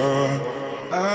I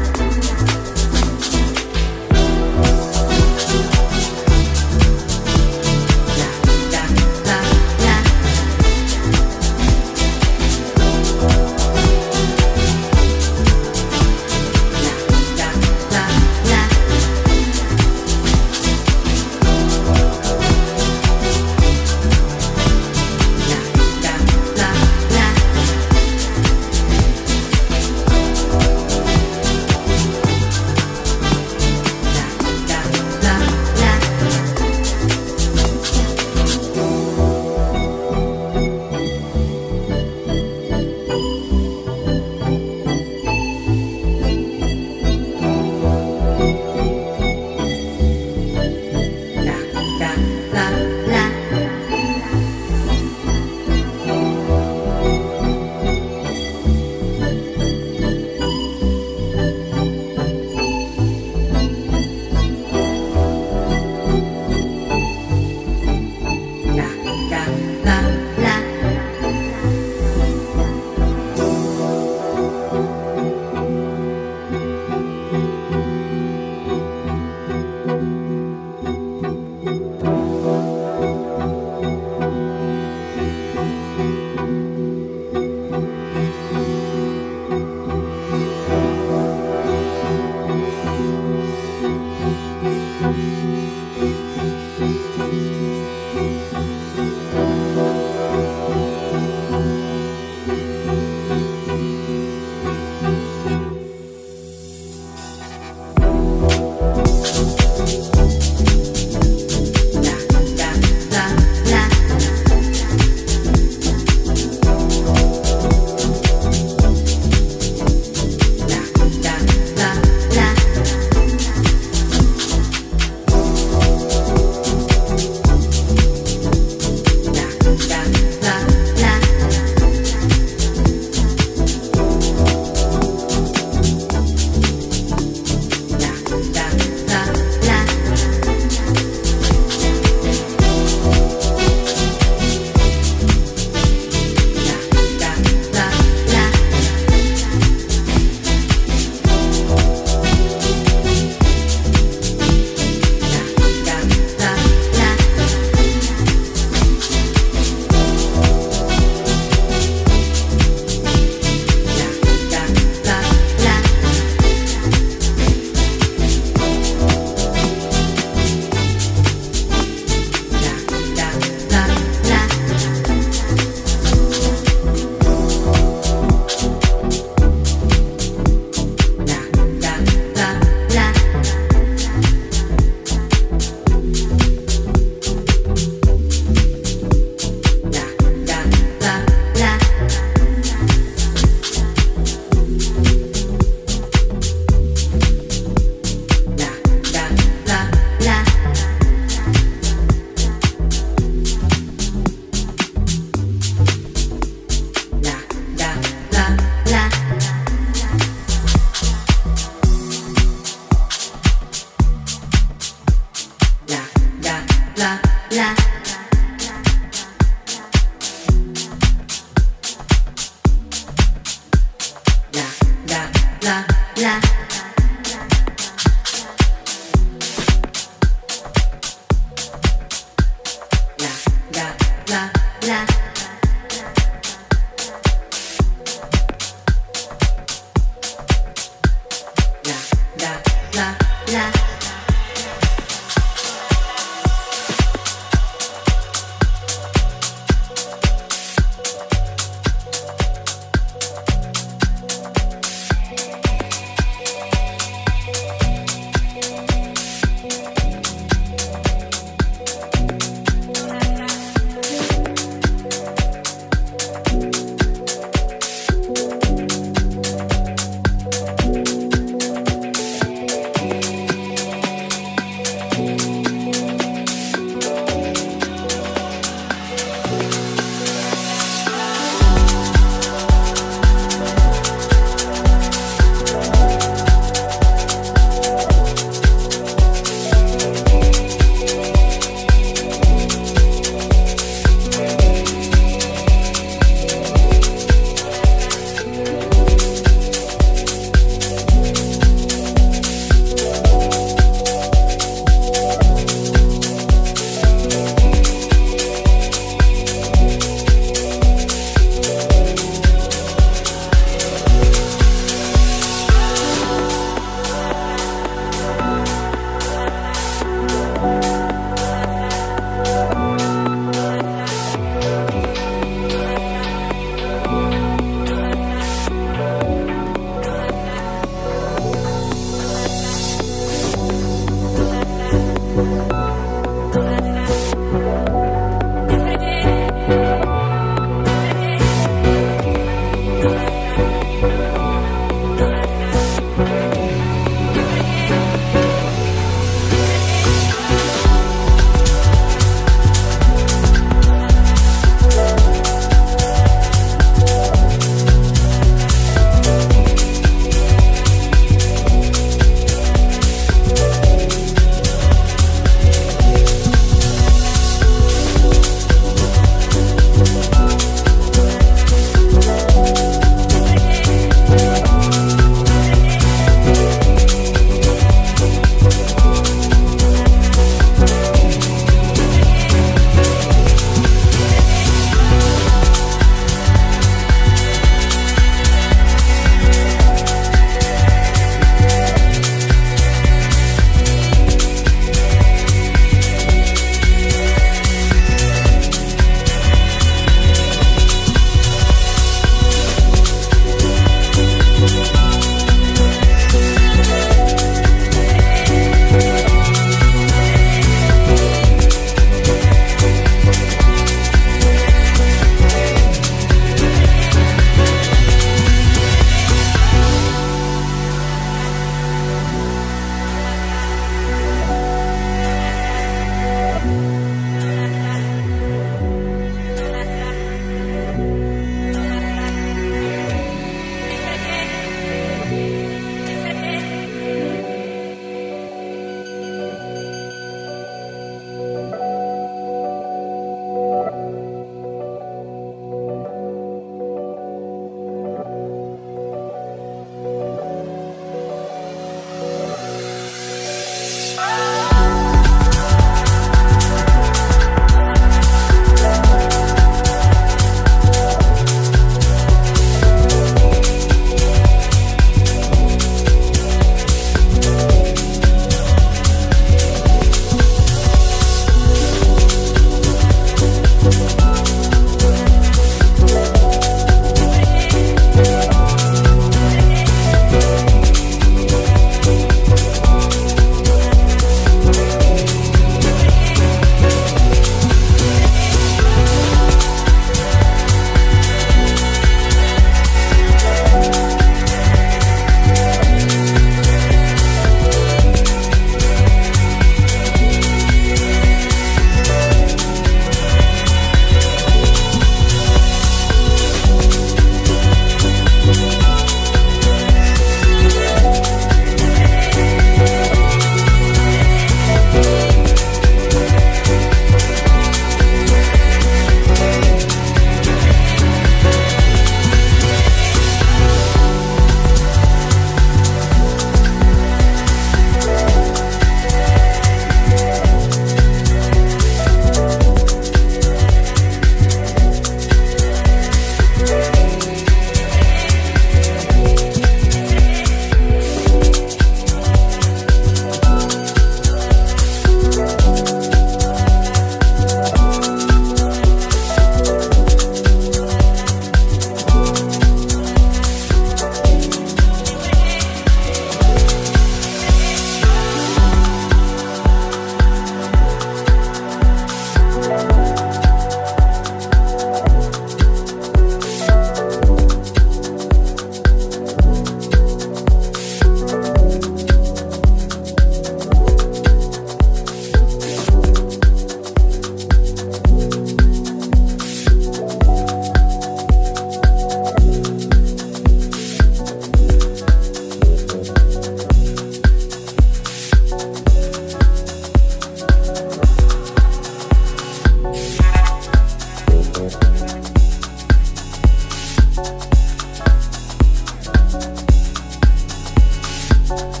Thank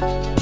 Bye.